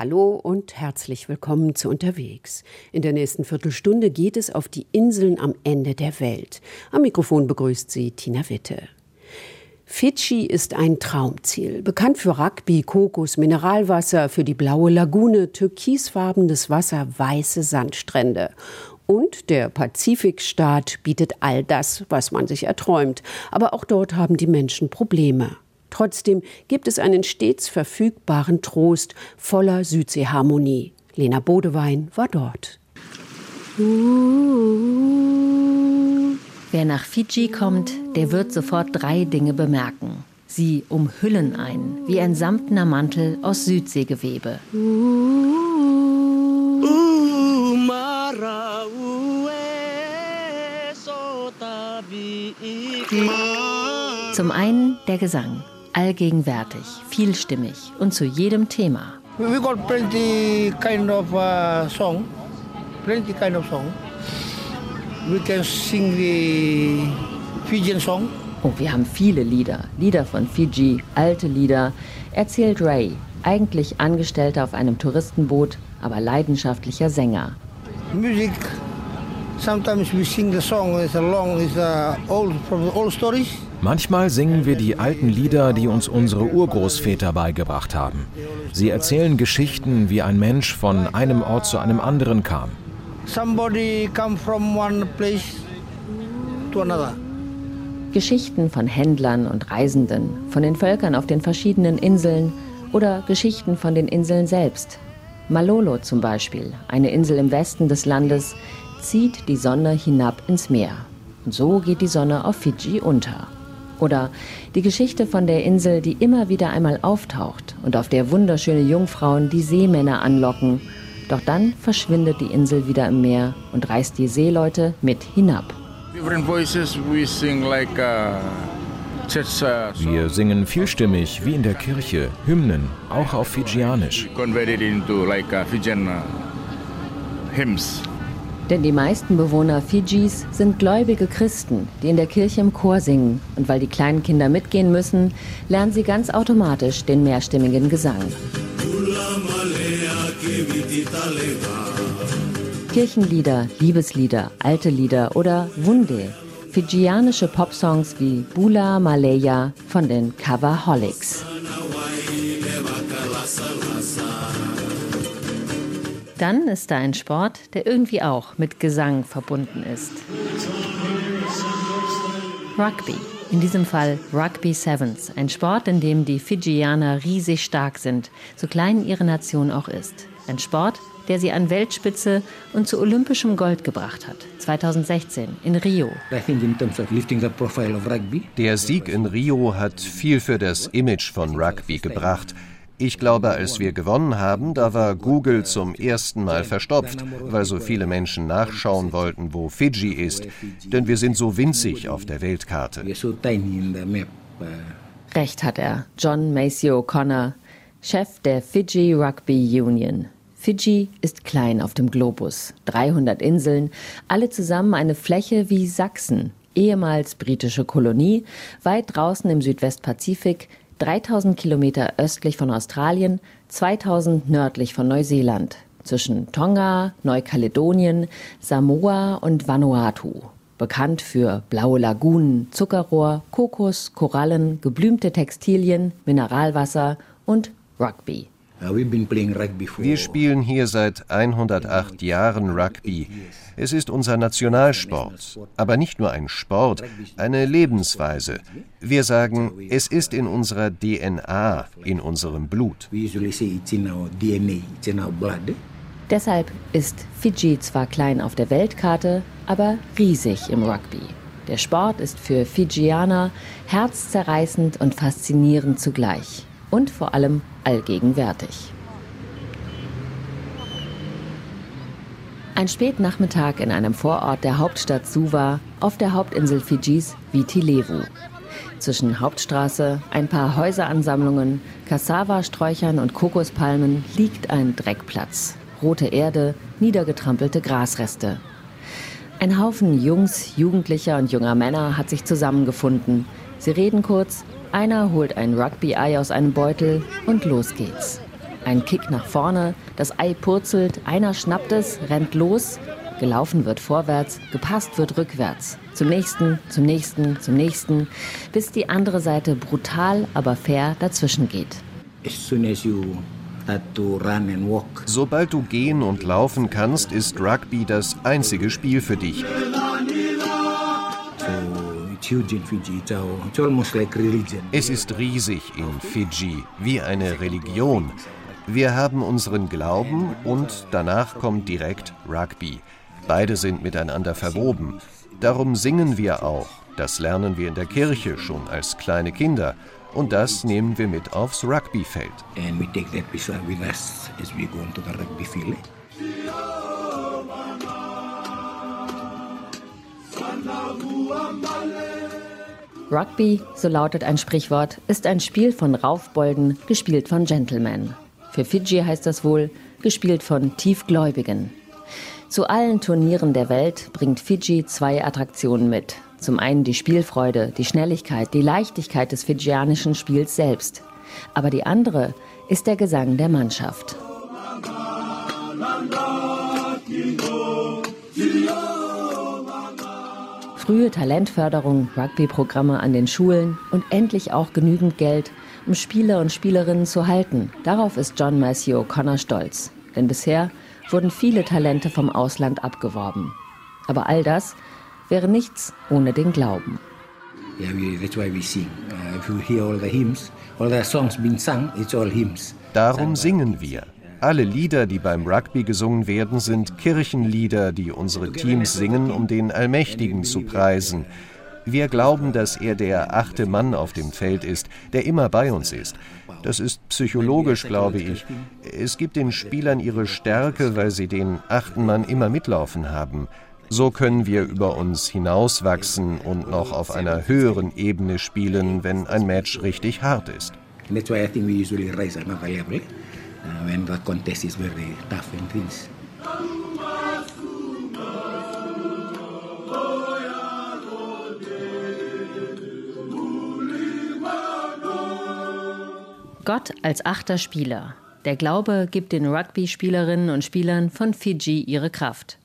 Hallo und herzlich willkommen zu Unterwegs. In der nächsten Viertelstunde geht es auf die Inseln am Ende der Welt. Am Mikrofon begrüßt sie Tina Witte. Fidschi ist ein Traumziel, bekannt für Rugby, Kokos, Mineralwasser, für die blaue Lagune, türkisfarbenes Wasser, weiße Sandstrände. Und der Pazifikstaat bietet all das, was man sich erträumt. Aber auch dort haben die Menschen Probleme. Trotzdem gibt es einen stets verfügbaren Trost voller Südseeharmonie. Lena Bodewein war dort. Wer nach Fidschi kommt, der wird sofort drei Dinge bemerken. Sie umhüllen einen wie ein samtner Mantel aus Südseegewebe. Zum einen der Gesang, allgegenwärtig, vielstimmig und zu jedem Thema. We got plenty kind of uh, song, plenty kind of song. We can sing the Fijian song. Oh, wir haben viele Lieder. Lieder von Fiji, alte Lieder. Erzählt Ray, eigentlich Angestellter auf einem Touristenboot, aber leidenschaftlicher Sänger. Music, sometimes we sing the song, it's a long, it's a old, from old stories. Manchmal singen wir die alten Lieder, die uns unsere Urgroßväter beigebracht haben. Sie erzählen Geschichten, wie ein Mensch von einem Ort zu einem anderen kam. Somebody come from one place to another. Geschichten von Händlern und Reisenden, von den Völkern auf den verschiedenen Inseln oder Geschichten von den Inseln selbst. Malolo zum Beispiel, eine Insel im Westen des Landes, zieht die Sonne hinab ins Meer. Und so geht die Sonne auf Fidschi unter. Oder die Geschichte von der Insel, die immer wieder einmal auftaucht und auf der wunderschöne Jungfrauen die Seemänner anlocken doch dann verschwindet die Insel wieder im Meer und reißt die Seeleute mit hinab. Uh, Wir singen vielstimmig wie in der Kirche, Hymnen, auch auf Fijianisch. Uh, Denn die meisten Bewohner Fidschis sind gläubige Christen, die in der Kirche im Chor singen. Und weil die kleinen Kinder mitgehen müssen, lernen sie ganz automatisch den mehrstimmigen Gesang. Kirchenlieder, Liebeslieder, alte Lieder oder Wunde, fidschianische Popsongs wie Bula Malaya von den Coverholics. Dann ist da ein Sport, der irgendwie auch mit Gesang verbunden ist. Rugby. In diesem Fall Rugby Sevens, ein Sport, in dem die Fijianer riesig stark sind, so klein ihre Nation auch ist. Ein Sport, der sie an Weltspitze und zu olympischem Gold gebracht hat. 2016 in Rio. Der Sieg in Rio hat viel für das Image von Rugby gebracht. Ich glaube, als wir gewonnen haben, da war Google zum ersten Mal verstopft, weil so viele Menschen nachschauen wollten, wo Fiji ist. Denn wir sind so winzig auf der Weltkarte. Recht hat er. John Macy O'Connor, Chef der Fiji Rugby Union. Fiji ist klein auf dem Globus. 300 Inseln, alle zusammen eine Fläche wie Sachsen, ehemals britische Kolonie, weit draußen im Südwestpazifik, 3000 Kilometer östlich von Australien, 2000 nördlich von Neuseeland, zwischen Tonga, Neukaledonien, Samoa und Vanuatu. Bekannt für blaue Lagunen, Zuckerrohr, Kokos, Korallen, geblümte Textilien, Mineralwasser und Rugby. Wir spielen hier seit 108 Jahren Rugby. Es ist unser Nationalsport, aber nicht nur ein Sport, eine Lebensweise. Wir sagen, es ist in unserer DNA, in unserem Blut. Deshalb ist Fidschi zwar klein auf der Weltkarte, aber riesig im Rugby. Der Sport ist für Fijianer herzzerreißend und faszinierend zugleich und vor allem allgegenwärtig. Ein Spätnachmittag in einem Vorort der Hauptstadt Suva auf der Hauptinsel Fidschis Viti Zwischen Hauptstraße, ein paar Häuseransammlungen, Cassava-Sträuchern und Kokospalmen liegt ein Dreckplatz. Rote Erde, niedergetrampelte Grasreste. Ein Haufen Jungs, Jugendlicher und junger Männer hat sich zusammengefunden. Sie reden kurz, einer holt ein Rugby-Ei aus einem Beutel und los geht's. Ein Kick nach vorne, das Ei purzelt, einer schnappt es, rennt los, gelaufen wird vorwärts, gepasst wird rückwärts. Zum nächsten, zum nächsten, zum nächsten, bis die andere Seite brutal, aber fair dazwischen geht. Sobald du gehen und laufen kannst, ist Rugby das einzige Spiel für dich. Es ist riesig in Fiji, wie eine Religion. Wir haben unseren Glauben und danach kommt direkt Rugby. Beide sind miteinander verwoben. Darum singen wir auch. Das lernen wir in der Kirche schon als kleine Kinder. Und das nehmen wir mit aufs Rugbyfeld. And rugby so lautet ein Sprichwort, ist ein Spiel von Raufbolden, gespielt von Gentlemen. Für Fiji heißt das wohl, gespielt von Tiefgläubigen. Zu allen Turnieren der Welt bringt Fiji zwei Attraktionen mit. Zum einen die Spielfreude, die Schnelligkeit, die Leichtigkeit des fijianischen Spiels selbst. Aber die andere ist der Gesang der Mannschaft. Frühe Talentförderung, Rugby-Programme an den Schulen und endlich auch genügend Geld, um Spieler und Spielerinnen zu halten. Darauf ist John Matthew O'Connor stolz. Denn bisher wurden viele Talente vom Ausland abgeworben. Aber all das wäre nichts ohne den Glauben. Darum singen wir. Alle Lieder, die beim Rugby gesungen werden, sind Kirchenlieder, die unsere Teams singen, um den Allmächtigen zu preisen. Wir glauben, dass er der achte Mann auf dem Feld ist, der immer bei uns ist. Das ist psychologisch, glaube ich. Es gibt den Spielern ihre Stärke, weil sie den achten Mann immer mitlaufen haben. So können wir über uns hinauswachsen und noch auf einer höheren Ebene spielen, wenn ein Match richtig hart ist. And that's why I think we usually rise another level when the contest is very tough and things. Gott als achter Spieler. Der Glaube gibt den Rugby-Spielerinnen und Spielern von Fiji ihre Kraft.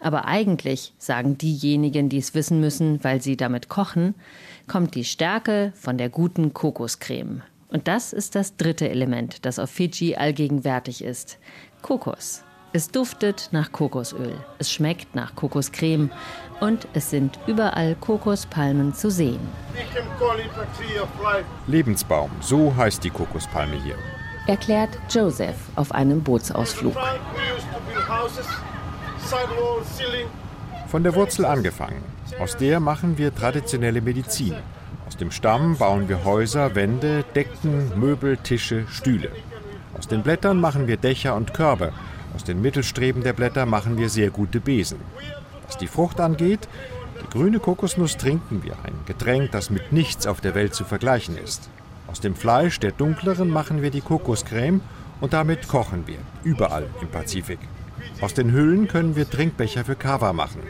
Aber eigentlich, sagen diejenigen, die es wissen müssen, weil sie damit kochen, kommt die Stärke von der guten Kokoscreme. Und das ist das dritte Element, das auf Fiji allgegenwärtig ist. Kokos. Es duftet nach Kokosöl, es schmeckt nach Kokoscreme und es sind überall Kokospalmen zu sehen. Lebensbaum, so heißt die Kokospalme hier. Erklärt Joseph auf einem Bootsausflug. Von der Wurzel angefangen. Aus der machen wir traditionelle Medizin. Aus dem Stamm bauen wir Häuser, Wände, Decken, Möbel, Tische, Stühle. Aus den Blättern machen wir Dächer und Körbe. Aus den Mittelstreben der Blätter machen wir sehr gute Besen. Was die Frucht angeht, die grüne Kokosnuss trinken wir, ein Getränk, das mit nichts auf der Welt zu vergleichen ist. Aus dem Fleisch der dunkleren machen wir die Kokoscreme und damit kochen wir, überall im Pazifik. Aus den Hüllen können wir Trinkbecher für Kava machen.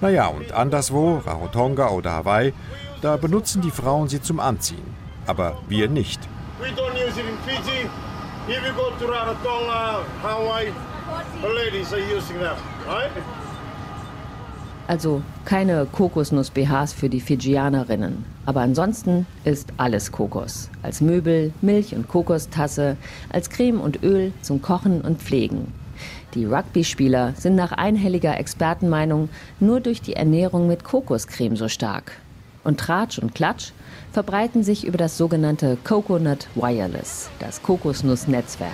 Naja, und anderswo, Rarotonga oder Hawaii, da benutzen die Frauen sie zum Anziehen. Aber wir nicht. We don't use it in Fiji. If you go to Rarotonga, Hawaii, the ladies are using them, right? Also keine Kokosnuss-BHs für die Fijianerinnen. Aber ansonsten ist alles Kokos. Als Möbel, Milch- und Kokostasse, als Creme und Öl zum Kochen und Pflegen. Die Rugby-Spieler sind nach einhelliger Expertenmeinung nur durch die Ernährung mit Kokoscreme so stark und Tratsch und Klatsch verbreiten sich über das sogenannte Coconut Wireless, das Kokosnussnetzwerk.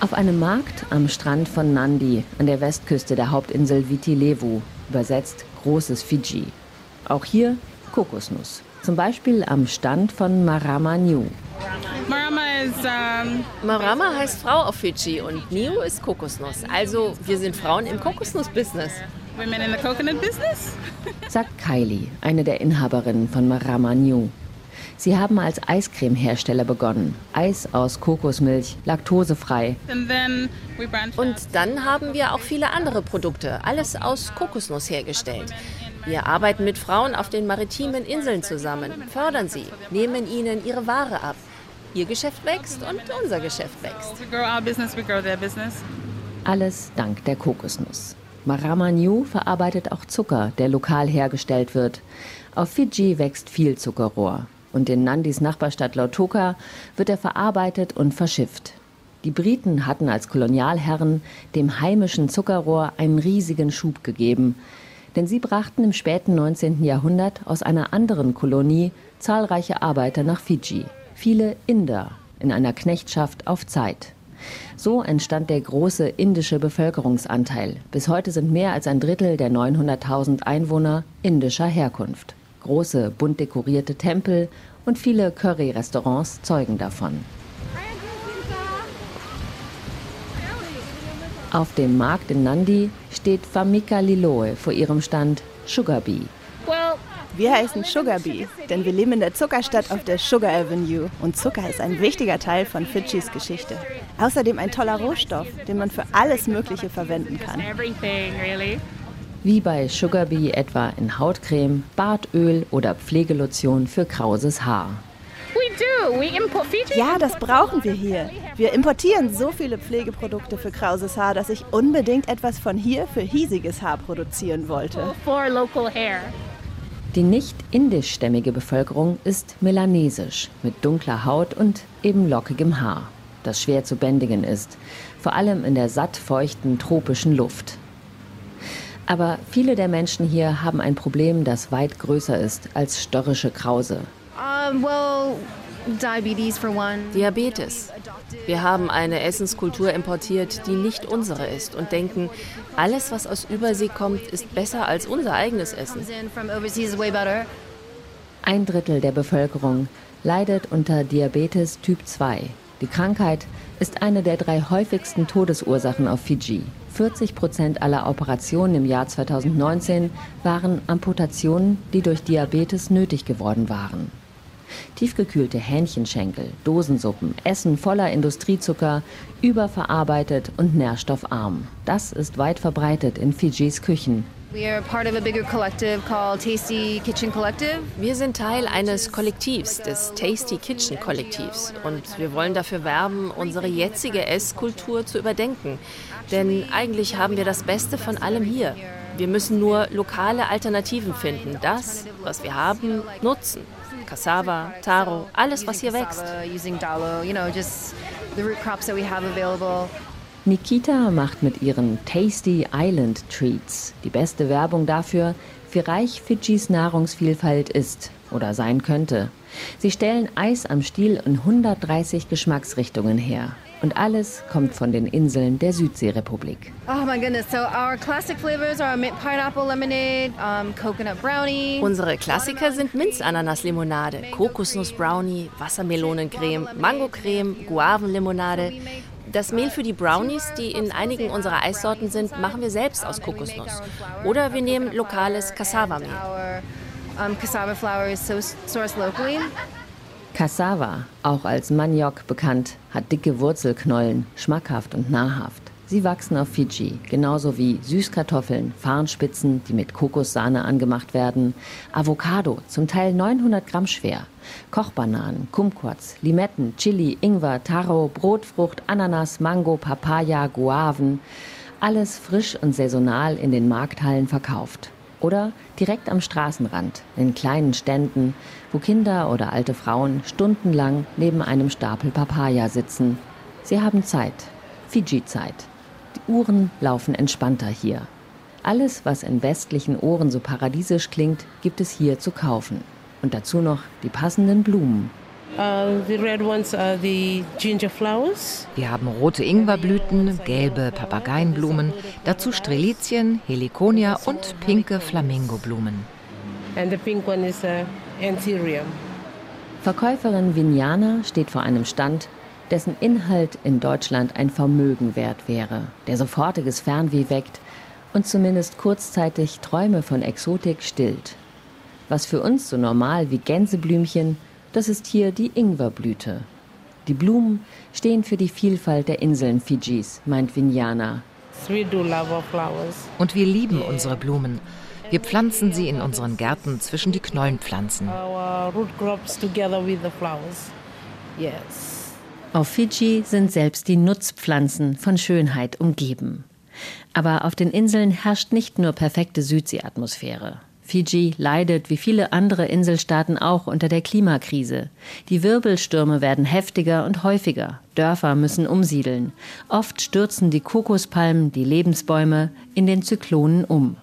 Auf einem Markt am Strand von Nandi an der Westküste der Hauptinsel Viti Levu, übersetzt großes Fiji. Auch hier Kokosnuss. Zum Beispiel am Stand von Marama. Marama, um Marama heißt Frau auf Fidschi und New ist Kokosnuss. Also wir sind Frauen im Kokosnuss-Business. Women in the coconut business? Sagt Kylie, eine der Inhaberinnen von Marama New. Sie haben als Eiscreme-Hersteller begonnen. Eis aus Kokosmilch, laktosefrei. Und dann haben wir auch viele andere Produkte, alles aus Kokosnuss hergestellt. Wir arbeiten mit Frauen auf den maritimen Inseln zusammen, fördern sie, nehmen ihnen ihre Ware ab. Ihr Geschäft wächst und unser Geschäft wächst. Alles dank der Kokosnuss. Marama New verarbeitet auch Zucker, der lokal hergestellt wird. Auf Fiji wächst viel Zuckerrohr. Und in Nandis Nachbarstadt Lautoka wird er verarbeitet und verschifft. Die Briten hatten als Kolonialherren dem heimischen Zuckerrohr einen riesigen Schub gegeben. Denn sie brachten im späten 19. Jahrhundert aus einer anderen Kolonie zahlreiche Arbeiter nach Fiji. Viele Inder in einer Knechtschaft auf Zeit. So entstand der große indische Bevölkerungsanteil. Bis heute sind mehr als ein Drittel der 900.000 Einwohner indischer Herkunft. Große, bunt dekorierte Tempel und viele Curry-Restaurants zeugen davon. Auf dem Markt in Nandi steht Famika Liloe vor ihrem Stand Sugar Bee. Wir heißen Sugar Bee, denn wir leben in der Zuckerstadt auf der Sugar Avenue. Und Zucker ist ein wichtiger Teil von Fidschis Geschichte. Außerdem ein toller Rohstoff, den man für alles Mögliche verwenden kann. Wie bei Sugar Bee etwa in Hautcreme, Bartöl oder Pflegelotion für krauses Haar. Ja, das brauchen wir hier. Wir importieren so viele Pflegeprodukte für krauses Haar, dass ich unbedingt etwas von hier für hiesiges Haar produzieren wollte. Die nicht indischstämmige Bevölkerung ist melanesisch, mit dunkler Haut und eben lockigem Haar, das schwer zu bändigen ist, vor allem in der satt feuchten tropischen Luft. Aber viele der Menschen hier haben ein Problem, das weit größer ist als störrische Krause. Um, well, Diabetes. Wir haben eine Essenskultur importiert, die nicht unsere ist und denken, alles, was aus Übersee kommt, ist besser als unser eigenes Essen. Ein Drittel der Bevölkerung leidet unter Diabetes Typ 2. Die Krankheit ist eine der drei häufigsten Todesursachen auf Fiji. 40 Prozent aller Operationen im Jahr 2019 waren Amputationen, die durch Diabetes nötig geworden waren. Tiefgekühlte Hähnchenschenkel, Dosensuppen, Essen voller Industriezucker, überverarbeitet und nährstoffarm. Das ist weit verbreitet in Fijis Küchen. Wir sind Teil eines Kollektivs, des Tasty Kitchen Kollektivs. Und wir wollen dafür werben, unsere jetzige Esskultur zu überdenken. Denn eigentlich haben wir das Beste von allem hier. Wir müssen nur lokale Alternativen finden, das, was wir haben, nutzen. Cassava, Taro, alles, was hier wächst. Nikita macht mit ihren Tasty Island Treats die beste Werbung dafür, wie reich Fidschis Nahrungsvielfalt ist oder sein könnte. Sie stellen Eis am Stiel in 130 Geschmacksrichtungen her. Und alles kommt von den Inseln der Südseerepublik. Oh my goodness, so our classic flavors are mint pineapple lemonade, um, coconut brownie. Unsere Klassiker sind Minzananas-Limonade, Kokosnuss-Brownie, Wassermelonencreme, Mangocreme, Guavenlimonade. Das Mehl für die Brownies, die in einigen unserer Eissorten sind, machen wir selbst aus Kokosnuss. Oder wir nehmen lokales Cassava-Mehl. Cassava flour is sourced locally. Cassava, auch als Maniok bekannt, hat dicke Wurzelknollen, schmackhaft und nahrhaft. Sie wachsen auf Fiji, genauso wie Süßkartoffeln, Farnspitzen, die mit Kokossahne angemacht werden, Avocado, zum Teil 900 Gramm schwer, Kochbananen, Kumquats, Limetten, Chili, Ingwer, Taro, Brotfrucht, Ananas, Mango, Papaya, Guaven, alles frisch und saisonal in den Markthallen verkauft. Oder direkt am Straßenrand, in kleinen Ständen, wo Kinder oder alte Frauen stundenlang neben einem Stapel Papaya sitzen. Sie haben Zeit, Fiji-Zeit. Die Uhren laufen entspannter hier. Alles, was in westlichen Ohren so paradiesisch klingt, gibt es hier zu kaufen. Und dazu noch die passenden Blumen. Uh, Wir haben rote Ingwerblüten, gelbe Papageienblumen, dazu Strelizien, Heliconia und pinke Flamingoblumen. And the pink one is uh, Anthurium. Verkäuferin Vignana steht vor einem Stand, dessen Inhalt in Deutschland ein Vermögen wert wäre, der sofortiges Fernweh weckt und zumindest kurzzeitig Träume von Exotik stillt. Was für uns so normal wie Gänseblümchen das ist hier die Ingwerblüte. Die Blumen stehen für die Vielfalt der Inseln Fijis, meint Vinyana. Und wir lieben unsere Blumen. Wir pflanzen sie in unseren Gärten zwischen die Knollenpflanzen. Auf Fidschi sind selbst die Nutzpflanzen von Schönheit umgeben. Aber auf den Inseln herrscht nicht nur perfekte Südseeatmosphäre. Fiji leidet wie viele andere Inselstaaten auch unter der Klimakrise. Die Wirbelstürme werden heftiger und häufiger. Dörfer müssen umsiedeln. Oft stürzen die Kokospalmen, die Lebensbäume, in den Zyklonen um.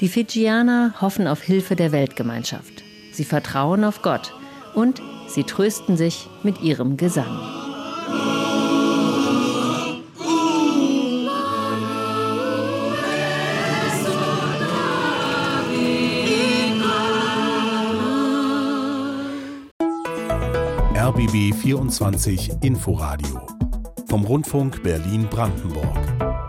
Die Fijianer hoffen auf Hilfe der Weltgemeinschaft. Sie vertrauen auf Gott und sie trösten sich mit ihrem Gesang. 24 Inforadio vom Rundfunk Berlin-Brandenburg.